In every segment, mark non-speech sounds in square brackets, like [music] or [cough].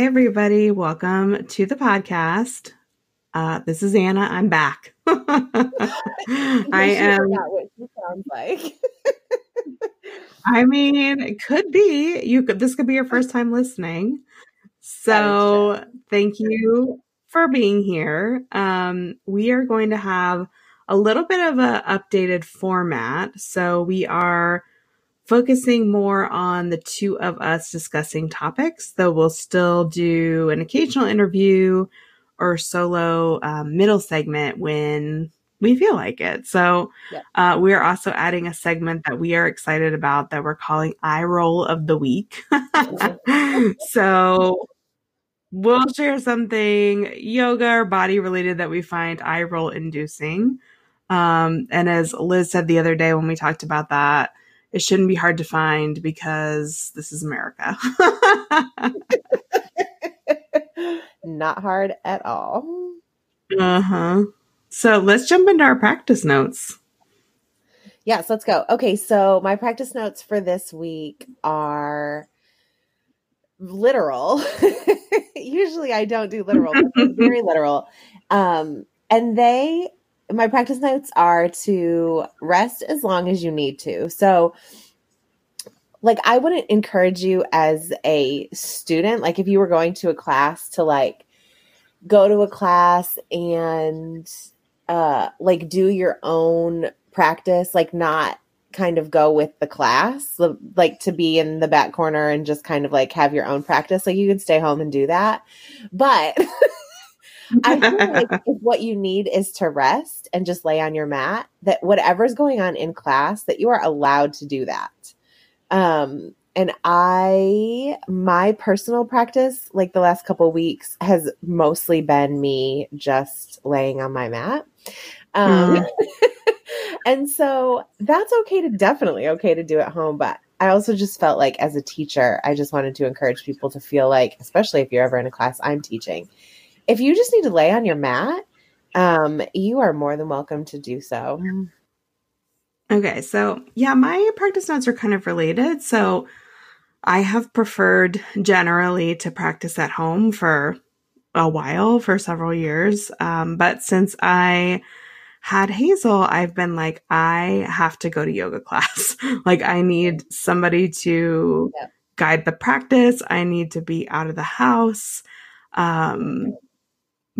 Hi, everybody. Welcome to the podcast. Uh, this is Anna. I'm back. [laughs] I am. What she sounds like. [laughs] I mean, it could be. You could. This could be your first time listening. So, thank you for being here. Um, we are going to have a little bit of a updated format. So, we are focusing more on the two of us discussing topics, though we'll still do an occasional interview or solo um, middle segment when we feel like it. So yeah. uh, we're also adding a segment that we are excited about that we're calling Eye Roll of the Week. [laughs] so we'll share something yoga or body related that we find eye roll inducing. Um, and as Liz said the other day when we talked about that, it shouldn't be hard to find because this is America. [laughs] Not hard at all. Uh huh. So let's jump into our practice notes. Yes, let's go. Okay, so my practice notes for this week are literal. [laughs] Usually I don't do literal, but very literal. Um, and they my practice notes are to rest as long as you need to. So, like, I wouldn't encourage you as a student, like, if you were going to a class to like go to a class and uh, like do your own practice, like, not kind of go with the class, like to be in the back corner and just kind of like have your own practice. Like, you can stay home and do that. But [laughs] I feel like [laughs] if what you need is to rest and just lay on your mat, that whatever's going on in class, that you are allowed to do that. Um, and I, my personal practice, like the last couple weeks, has mostly been me just laying on my mat. Um, mm. [laughs] and so that's okay to definitely okay to do at home, but I also just felt like as a teacher, I just wanted to encourage people to feel like, especially if you're ever in a class I'm teaching, if you just need to lay on your mat, um, you are more than welcome to do so. Okay, so yeah, my practice notes are kind of related. So I have preferred generally to practice at home for a while, for several years. Um, but since I had Hazel, I've been like, I have to go to yoga [laughs] class. like, I need somebody to yep. guide the practice. I need to be out of the house. Um,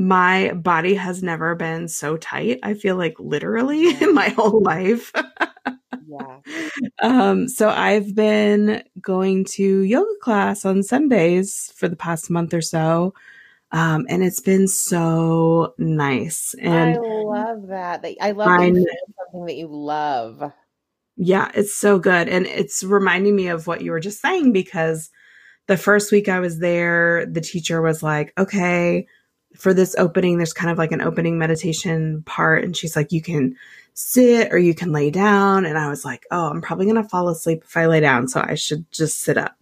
my body has never been so tight. I feel like literally [laughs] in my whole life. [laughs] yeah. Um, so I've been going to yoga class on Sundays for the past month or so. Um, and it's been so nice. And I love that. I love that something that you love. Yeah, it's so good. And it's reminding me of what you were just saying because the first week I was there, the teacher was like, okay, for this opening, there's kind of like an opening meditation part. And she's like, you can sit or you can lay down. And I was like, oh, I'm probably going to fall asleep if I lay down. So I should just sit up.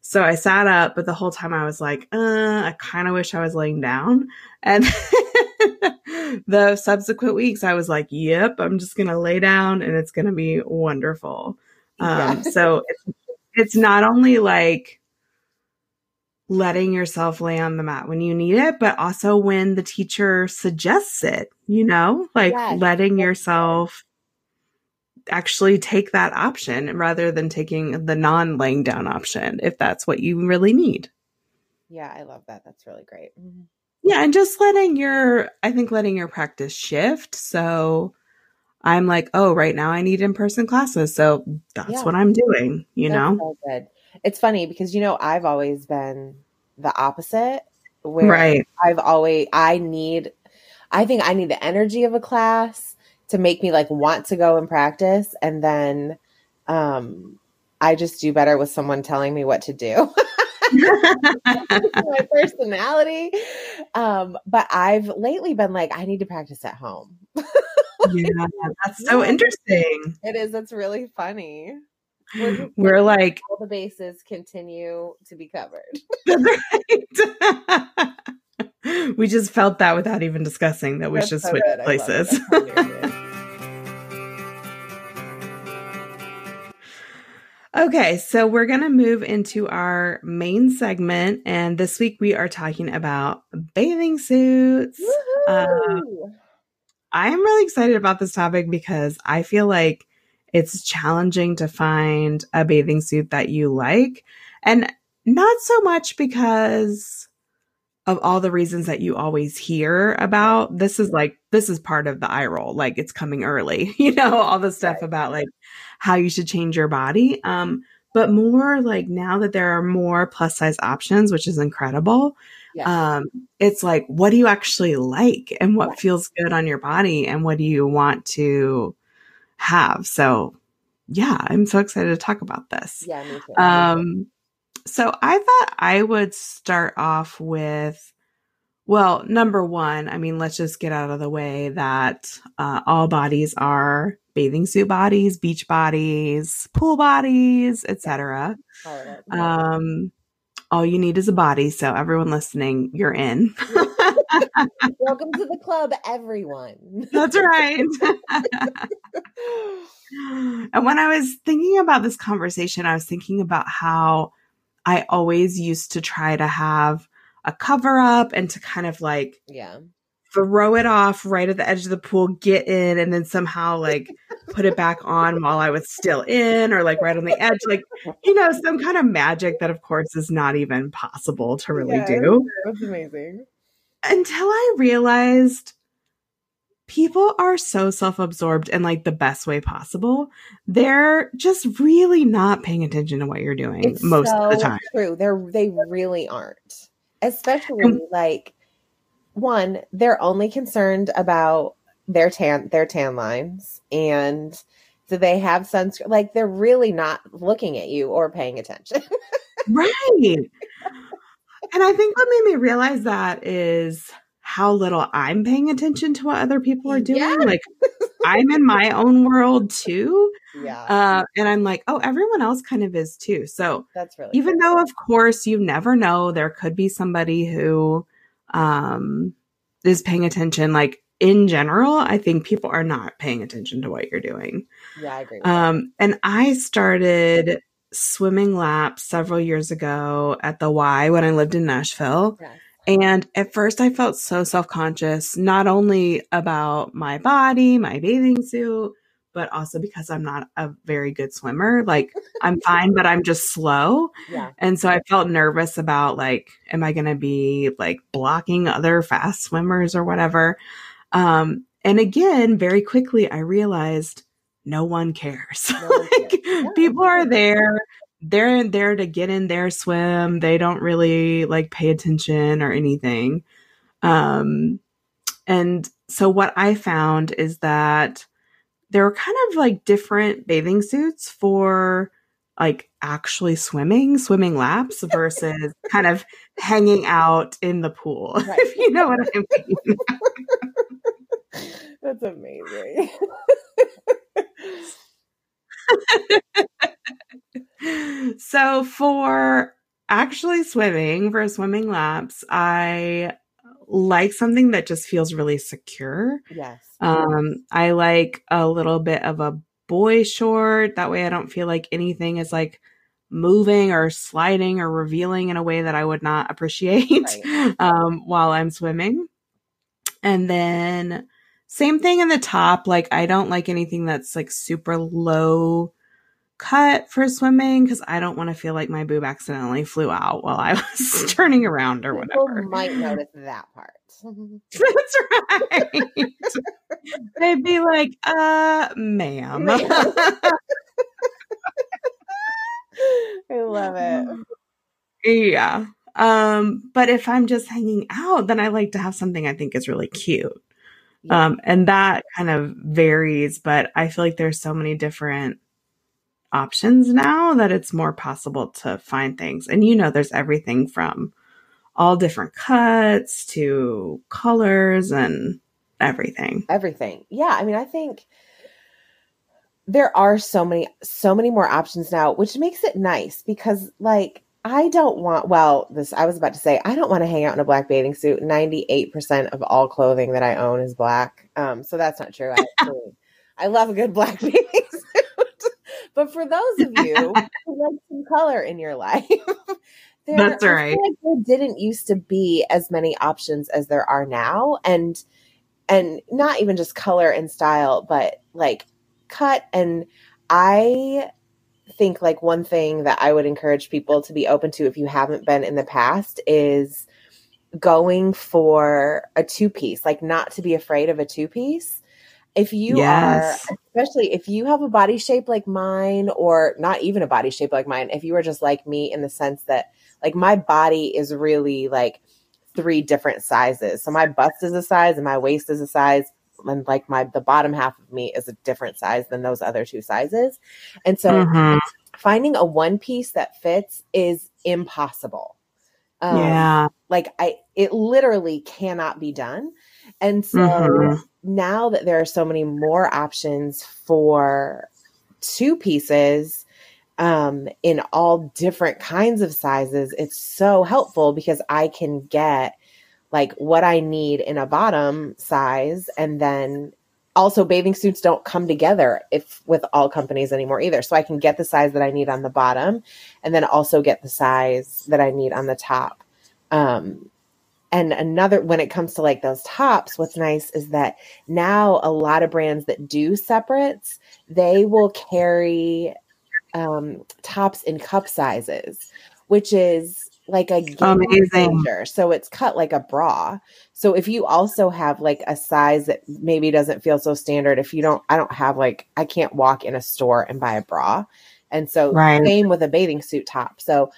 So I sat up, but the whole time I was like, uh, I kind of wish I was laying down. And [laughs] the subsequent weeks, I was like, yep, I'm just going to lay down and it's going to be wonderful. Yeah. Um, so it's, it's not only like, letting yourself lay on the mat when you need it, but also when the teacher suggests it, you know, like yes. letting yourself actually take that option rather than taking the non laying down option if that's what you really need. Yeah, I love that. That's really great. Mm-hmm. Yeah, and just letting your, I think letting your practice shift. So I'm like, oh, right now I need in person classes. So that's yeah. what I'm doing, you that's know? So good. It's funny because, you know, I've always been the opposite where right. I've always, I need, I think I need the energy of a class to make me like want to go and practice. And then, um, I just do better with someone telling me what to do. [laughs] [laughs] my personality. Um, but I've lately been like, I need to practice at home. [laughs] yeah, that's so interesting. It is. It's really funny. We're, like all the bases continue to be covered. [laughs] [laughs] we just felt that without even discussing that we That's should so switch good. places. [laughs] Okay, so we're going to move into our main segment. And this week we are talking about bathing suits. Uh, I'm really excited about this topic because I feel like it's challenging to find a bathing suit that you like. And not so much because of all the reasons that you always hear about. This is like, this is part of the eye roll. Like it's coming early, [laughs] you know, all the stuff Right. about like how you should change your body. Um, but more like now that there are more plus size options, which is incredible. Yeah. Um, it's like, what do you actually like and what Right. feels good on your body and what do you want to have? So yeah, I'm so excited to talk about this. yeah, me too. Um, so I thought I would start off with, well, number one, I mean, let's just get out of the way that uh, all bodies are bathing suit bodies, beach bodies, pool bodies, etc. Um, all you need is a body. So everyone listening, you're in. Welcome to the club, everyone. That's right. [laughs] and when I was thinking about this conversation, I was thinking about how I always used to try to have a cover up and to kind of like yeah. throw it off right at the edge of the pool, get in, and then somehow like put it back on while I was still in or like right on the edge. Like, you know, some kind of magic that, of course, is not even possible to really Yeah. do That's amazing. Until I realized people are so self absorbed in like the best way possible. They're just really not paying attention to what you're doing It's most so of the time. True. They're they really aren't. Especially And- like one, they're only concerned about their tan their tan lines and do they have sunscreen like they're really not looking at you or paying attention. [laughs] Right. And I think what made me realize that is how little I'm paying attention to what other people are doing. Yeah. Like, I'm in my own world too. yeah. Uh, and I'm like, oh, everyone else kind of is too. So, that's really even cool. though of course you never know there could be somebody who um is paying attention like in general i think people are not paying attention to what you're doing Yeah, I agree that. um and i started swimming laps several years ago at the y when i lived in nashville Yes. and at first i felt so self-conscious not only about my body my bathing suit but also because i'm not a very good swimmer like [laughs] i'm fine but i'm just slow Yeah. and so I felt nervous about like, am I going to be like blocking other fast swimmers or whatever? Um, and again, very quickly, I realized no one cares. [laughs] No one like. Yeah. people are there. They're there to get in their swim. They don't really like pay attention or anything. Um, and so what I found is that there were kind of like different bathing suits for like actually swimming, swimming laps [laughs] versus kind of hanging out in the pool, [laughs] Right. if you know what I mean. That's amazing. [laughs] so for actually swimming for swimming laps, I like something that just feels really secure. yes. Um, I like a little bit of a boy short. That way I don't feel like anything is like moving or sliding or revealing in a way that I would not [laughs] appreciate Right. um, while I'm swimming. And then same thing in the top. Like I don't like anything that's like super low cut for swimming because I don't want to feel like my boob accidentally flew out while I was [laughs] turning around or whatever. People might notice that part. [laughs] [laughs] That's right. They'd be like, uh, ma'am. I love it. yeah. Um, but if I'm just hanging out, then I like to have something I think is really cute. Yeah. Um, and that kind of varies, but I feel like there's so many different options now that it's more possible to find things. And you know, there's everything from all different cuts to colors and everything. Everything. Yeah. I mean, I think there are so many, so many more options now, which makes it nice because, like, I don't want, well, this, I was about to say, I don't want to hang out in a black bathing suit. 98% of all clothing that I own is black. Um, so that's not true. I, [laughs] actually, I love a good black [laughs] bathing suit. but for those of you who like [laughs] some color in your life, there, That's right. like there didn't used to be as many options as there are now, and and not even just color and style, but like cut. And I think like one thing that I would encourage people to be open to if you haven't been in the past is going for a two piece, like not to be afraid of a two piece. If you Yes. are, especially if you have a body shape like mine, or not even a body shape like mine, if you are just like me in the sense that like my body is really like three different sizes. So my bust is a size and my waist is a size. And like my the bottom half of me is a different size than those other two sizes. And so Mhm. finding a one piece that fits is impossible. Um, yeah. like I, it literally cannot be done. And so Mhm. now that there are so many more options for two pieces um, in all different kinds of sizes, it's so helpful because I can get like what I need in a bottom size and then also bathing suits don't come together if with all companies anymore either. So I can get the size that I need on the bottom and then also get the size that I need on the top. Um and another when it comes to like those tops, what's nice is that now a lot of brands that do separates, they will carry um tops in cup sizes, which is like a Amazing. changer. So it's cut like a bra. So if you also have like a size that maybe doesn't feel so standard, if you don't, I don't have like, I can't walk in a store and buy a bra. And so Right. same with a bathing suit top. So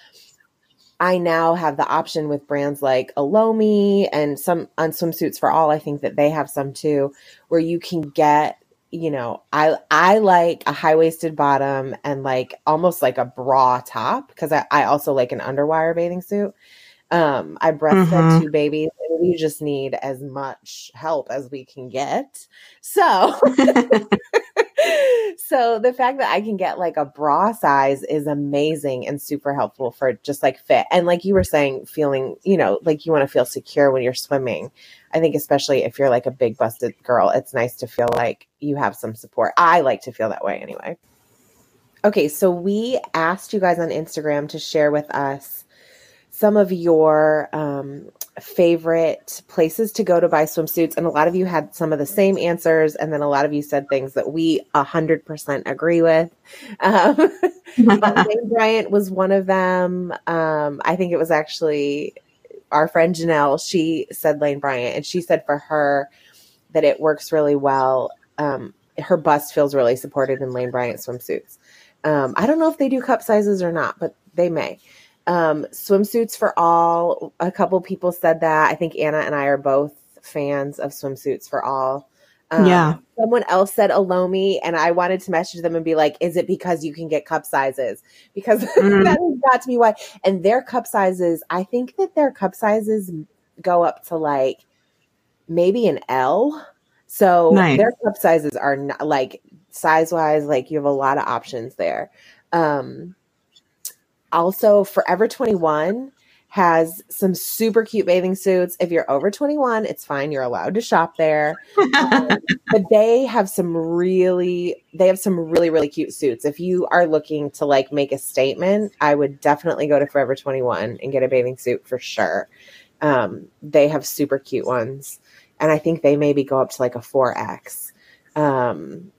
I now have the option with brands like Elomi and some on swimsuits for all. I think that they have some too, where you can get, you know, I I like a high waisted bottom and like almost like a bra top because I, I also like an underwire bathing suit. Um, I breastfed Mhm. two babies and we just need as much help as we can get. So [laughs] [laughs] so the fact that I can get like a bra size is amazing and super helpful for just like fit. And like you were saying, feeling, you know, like you want to feel secure when you're swimming. I think especially if you're like a big busted girl, it's nice to feel like you have some support. I like to feel that way anyway. Okay, so we asked you guys on Instagram to share with us some of your um, favorite places to go to buy swimsuits. And a lot of you had some of the same answers. And then a lot of you said things that we 100% agree with. Um, [laughs] Lane [laughs] Bryant was one of them. Um, I think it was actually our friend Janelle. She said Lane Bryant, and she said for her that it works really well. Um, her bust feels really supported in Lane Bryant swimsuits. Um, I don't know if they do cup sizes or not, but they may. Um, swimsuits for all. A couple people said that. I think Anna and I are both fans of swimsuits for all. Um, Yeah. Someone else said Elomi, and I wanted to message them and be like, "Is it because you can get cup sizes?" Because [laughs] Mm. that has got to be why. And their cup sizes, I think that their cup sizes go up to like maybe an L. So Nice. their cup sizes are not like size wise, like you have a lot of options there. Um, also, Forever 21 has some super cute bathing suits. If you're over 21, it's fine. You're allowed to shop there. [laughs] Um, but they have some really they have some really really cute suits. If you are looking to like make a statement, I would definitely go to Forever 21 and get a bathing suit for sure. Um, they have super cute ones. And I think they maybe go up to like a 4X. Um,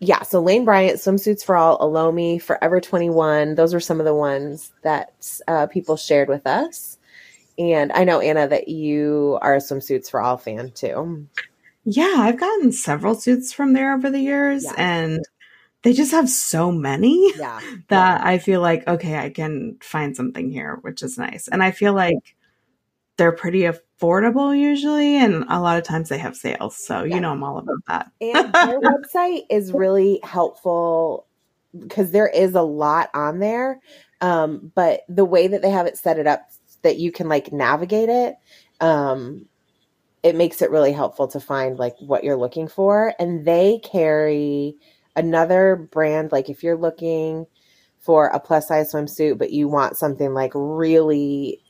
yeah, so Lane Bryant, swimsuits for all, Elomi, Forever 21. Those were some of the ones that uh, people shared with us. And I know, Anna, that you are a swimsuits for all fan too. yeah, I've gotten several suits from there over the years, Yeah. and they just have so many Yeah. [laughs] that I feel like, okay, I can find something here, which is nice. And I feel like they're pretty affordable usually, and a lot of times they have sales. So, Yeah. you know, I'm all about that. And their [laughs] website is really helpful because there is a lot on there. Um, but the way that they have it set it up that you can like navigate it, um, it makes it really helpful to find like what you're looking for. And they carry another brand, like if you're looking for a plus size swimsuit, but you want something like really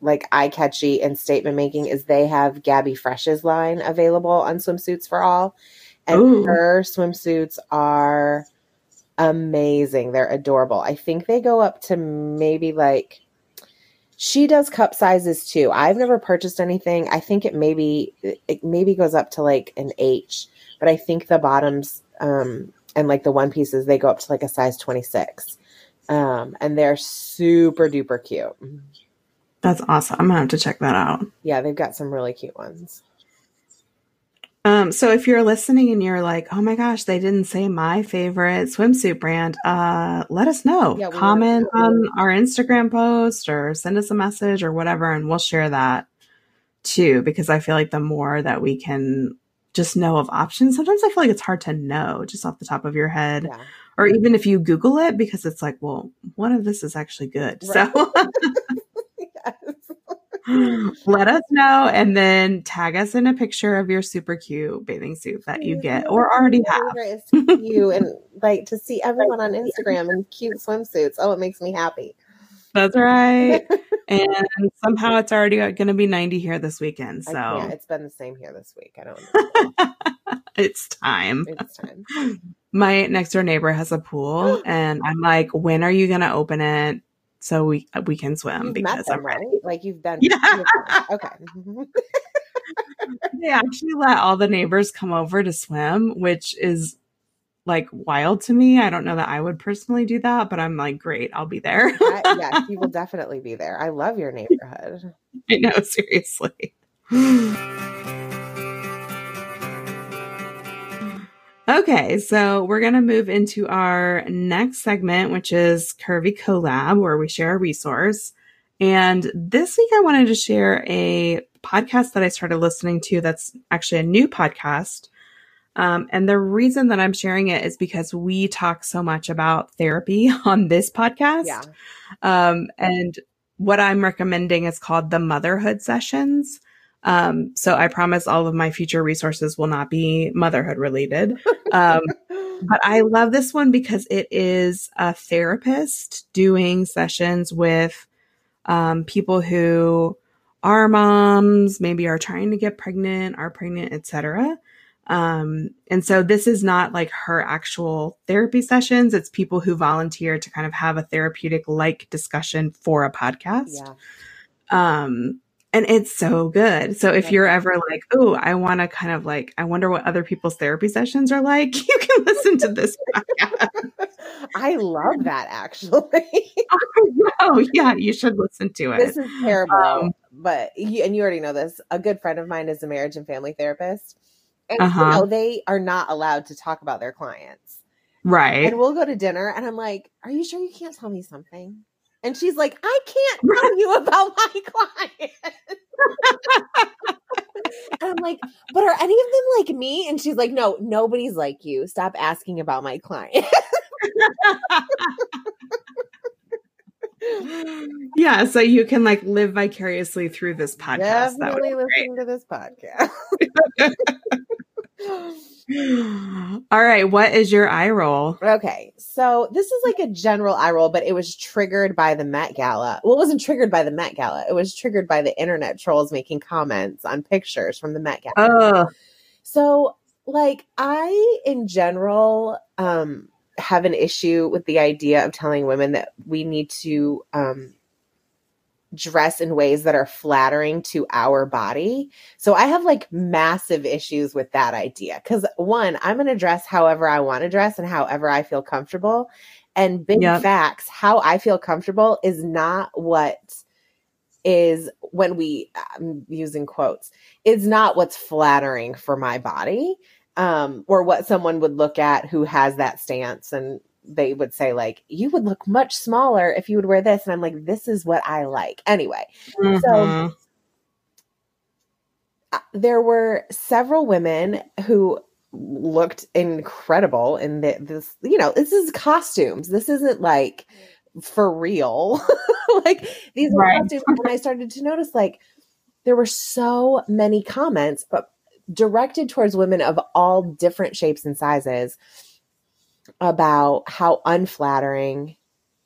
like eye catchy and statement making, is they have GabiFresh's line available on swimsuits for all and Ooh. her swimsuits are amazing. They're adorable. I think they go up to maybe like she does cup sizes too. I've never purchased anything. I think it maybe it maybe goes up to like an H, but I think the bottoms um and like the one pieces they go up to like a size 26. Um and they're super duper cute. That's awesome. I'm gonna have to check that out. Yeah, they've got some really cute ones. Um, so if you're listening and you're like, oh my gosh, they didn't say my favorite swimsuit brand, uh, let us know. Yeah, Comment wanna on our Instagram post or send us a message or whatever, and we'll share that too, because I feel like the more that we can just know of options, sometimes I feel like it's hard to know just off the top of your head. Yeah. Or even if you Google it, because it's like, well, what if this is actually good? Right. So [laughs] let us know and then tag us in a picture of your super cute bathing suit that you get or already have. Cute and [laughs] like to see everyone on Instagram in cute swimsuits. Oh, it makes me happy. That's right. [laughs] and somehow it's already going to be 90 here this weekend. So It's been the same here this week. I don't know. [laughs] it's time. It's time. My next door neighbor has a pool [gasps] and I'm like, when are you going to open it so we uh, we can swim You've because them, I'm ready. right? Like you've been. Yeah. [laughs] Okay. Mm-hmm. They actually let all the neighbors come over to swim, which is like wild to me. I don't know that I would personally do that, but I'm like, great, I'll be there. Yes, you will [laughs] definitely be there. I love your neighborhood. I know, seriously. Okay, so we're going to move into our next segment, which is Curvy Collab, where we share a resource. And this week, I wanted to share a podcast that I started listening to that's actually a new podcast. Um, and the reason that I'm sharing it is because we talk so much about therapy [laughs] on this podcast. Yeah. Um, and what I'm recommending is called the Motherhood Sessions. Um, so I promise all of my future resources will not be motherhood related. [laughs] Um, [laughs] but I love this one because it is a therapist doing sessions with um, people who are moms, maybe are trying to get pregnant, are pregnant, etc. Um, and so this is not like her actual therapy sessions. It's people who volunteer to kind of have a therapeutic like discussion for a podcast. yeah. Um, and it's so good. So if you're ever like, oh, I want to kind of like, I wonder what other people's therapy sessions are like, [laughs] you can listen to this podcast. I love that actually. [laughs] oh, yeah, you should listen to it. this is terrible, Um, but you, and you already know this. A good friend of mine is a marriage and family therapist, and Uh-huh. you know they are not allowed to talk about their clients. right. And we'll go to dinner, and I'm like, "Are you sure you can't tell me something?" And she's like, "I can't [laughs] tell you about my client." and I'm like, "But are any of them like me?" And she's like, "No, nobody's like you. Stop asking about my client." [laughs] yeah, so you can like live vicariously through this podcast. Definitely listening to this podcast. [laughs] [gasps] All right, what is your eye roll? Okay, so this is like a general eye roll, but it was triggered by the Met Gala. Well, it wasn't triggered by the Met Gala. It was triggered by the internet trolls making comments on pictures from the Met Gala. Oh, So, like, I in general um, have an issue with the idea of telling women that we need to um, dress in ways that are flattering to our body. So, I have like massive issues with that idea because one, I'm going to dress however I want to dress and however I feel comfortable. And big Yep. facts, how I feel comfortable is not what is when we I'm using quotes is not what's flattering for my body um or what someone would look at who has that stance and they would say like you would look much smaller if you would wear this and I'm like this is what I like anyway mhm. uh, there were several women who looked incredible in the, this you know this is costumes this isn't like for real [laughs] like these Right. costumes and i started to notice like there were so many comments but directed towards women of all different shapes and sizes about how unflattering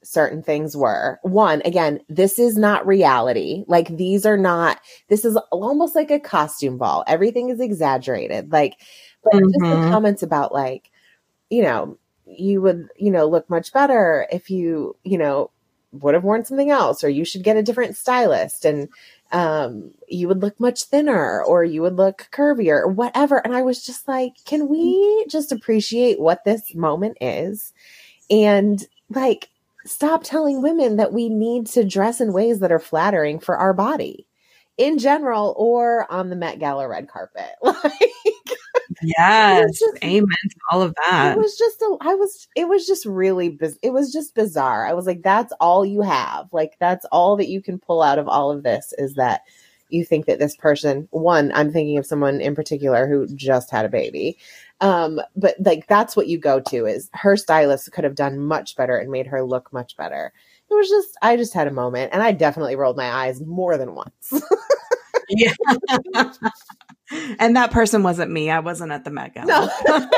certain things were one again this is not reality like these are not this is almost like a costume ball. Everything is exaggerated. Like, but just the Mhm. comments about like, you know, you would, you know, look much better if you, you know, would have worn something else or you should get a different stylist and um, you would look much thinner or you would look curvier or whatever. And I was just like, can we just appreciate what this moment is? And like, stop telling women that we need to dress in ways that are flattering for our body in general or on the Met Gala red carpet. [laughs] Like, yes, just, amen to all of that. It was just a, I was, it was just really, biz- it was just bizarre. I was like, that's all you have. Like, that's all that you can pull out of all of this is that you think that this person, one, I'm thinking of someone in particular who just had a baby. Um, but like, that's what you go to is her stylist could have done much better and made her look much better. It was just, I just had a moment and I definitely rolled my eyes more than once. yeah. [laughs] and that person wasn't me. I wasn't at the Met Gala. No. [laughs]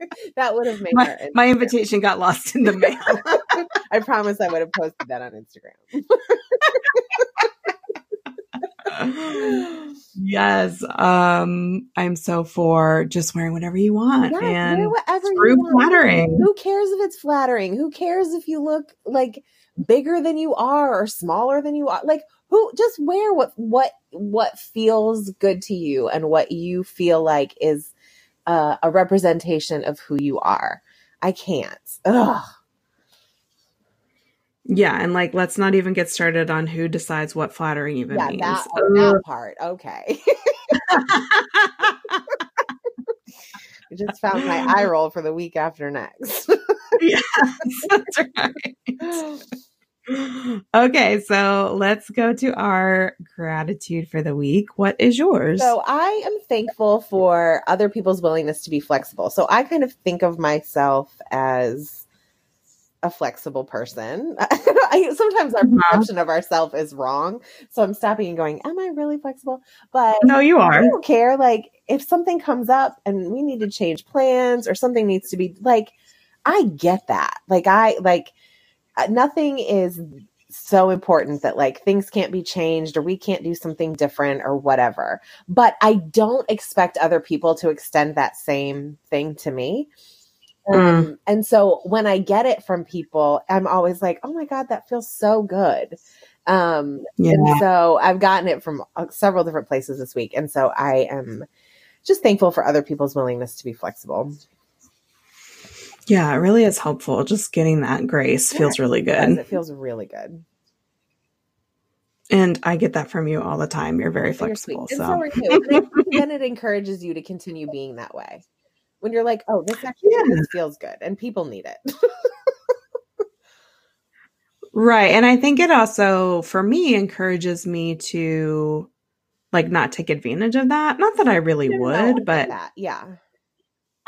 [laughs] that would have made my, my invitation got lost in the mail. [laughs] I promise I would have posted that on Instagram. yes. Um, I'm so for just wearing whatever you want yeah, and whatever screw flattering. Who cares if it's flattering? Who cares if you look like bigger than you are or smaller than you are? Like who just wear what what what feels good to you and what you feel like is uh, a representation of who you are. I can't. Ugh. Yeah, and like let's not even get started on who decides what flattering even yeah, means. That, oh, that part. Okay. I [laughs] just found my eye roll for the week after next. [laughs] yes, that's right. [laughs] okay, so let's go to our gratitude for the week. What is yours? So, I am thankful for other people's willingness to be flexible. So, I kind of think of myself as a flexible person. [laughs] I, sometimes our uh-huh. perception of ourselves is wrong. So, I'm stopping and going, Am I really flexible? But no, you are. I don't care. Like, if something comes up and we need to change plans or something needs to be like, I get that. Like, I like, nothing is so important that like things can't be changed or we can't do something different or whatever. But I don't expect other people to extend that same thing to me. Mm. Um, and so when I get it from people, I'm always like, oh my God, that feels so good. Um, yeah. And so I've gotten it from uh, several different places this week. And so I am just thankful for other people's willingness to be flexible. Yeah, it really is helpful. Just getting that grace yeah, feels really good. It feels really good. And I get that from you all the time. You're very flexible. You're so. so are you. then it encourages you to continue being that way. When you're like, oh, this actually yeah. this feels good and people need it. right. And I think it also, for me, encourages me to like not take advantage of that. Not that I really would, but yeah.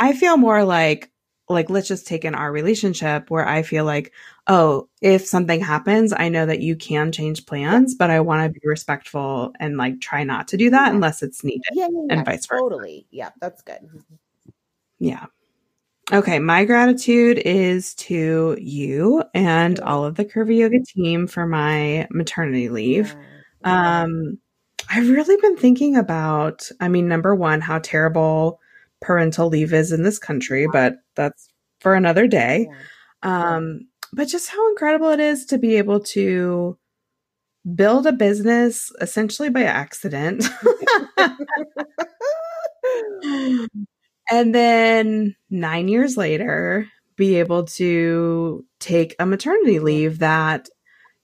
I feel more like like let's just take in our relationship where I feel like, oh, if something happens, I know that you can change plans, but I want to be respectful and like try not to do that yeah. unless it's needed. Yeah, yeah, and vice versa. Totally. Yeah, that's good. Yeah. Okay, my gratitude is to you and all of the Curvy Yoga team for my maternity leave. Um I've really been thinking about, I mean, number one, how terrible parental leave is in this country, but that's for another day. Um, but just how incredible it is to be able to build a business essentially by accident. [laughs] and then nine years later, be able to take a maternity leave that,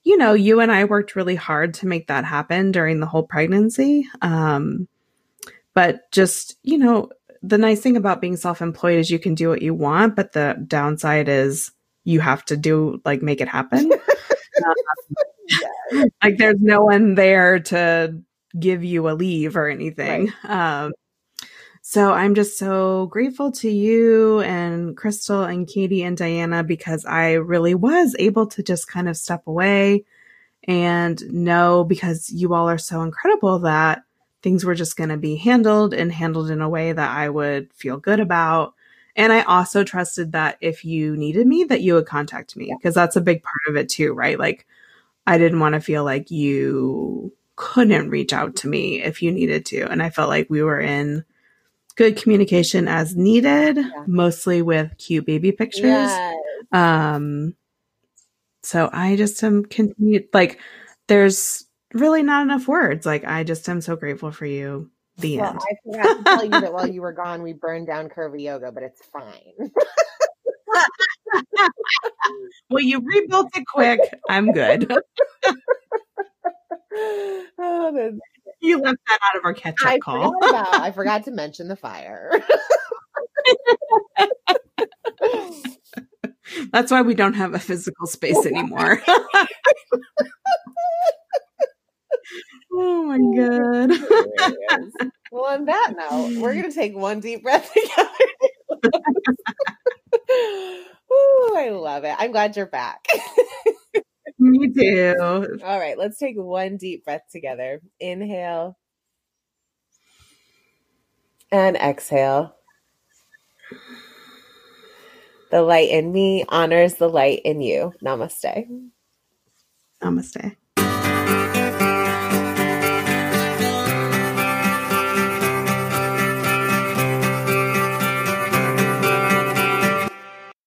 you know, you and I worked really hard to make that happen during the whole pregnancy. Um, but just, you know, the nice thing about being self-employed is you can do what you want, but the downside is you have to do like make it happen. [laughs] um, like there's no one there to give you a leave or anything. Right. Um, so I'm just so grateful to you and Crystal and Katie and Diana because I really was able to just kind of step away and know because you all are so incredible that things were just going to be handled and handled in a way that I would feel good about. And I also trusted that if you needed me, that you would contact me because that's a big part of it too, right? Like, I didn't want to feel like you couldn't reach out to me if you needed to. And I felt like we were in good communication as needed, yeah. mostly with cute baby pictures. Yes. Um, so I just am continued like there's really not enough words. Like I just am so grateful for you. The well, end. I forgot to tell you that [laughs] while you were gone, we burned down curvy yoga, but it's fine. [laughs] well, you rebuilt it quick. I'm good. [laughs] oh, you left that out of our catch up call. Forgot about, I forgot to mention the fire. That's why we don't have a physical space anymore. oh my god. well, on that note, we're going to take one deep breath [laughs] together. [laughs] Ooh, I love it. I'm glad you're back. [laughs] Me too. All right, let's take one deep breath together. Inhale and exhale. The light in me honors the light in you. Namaste. Namaste.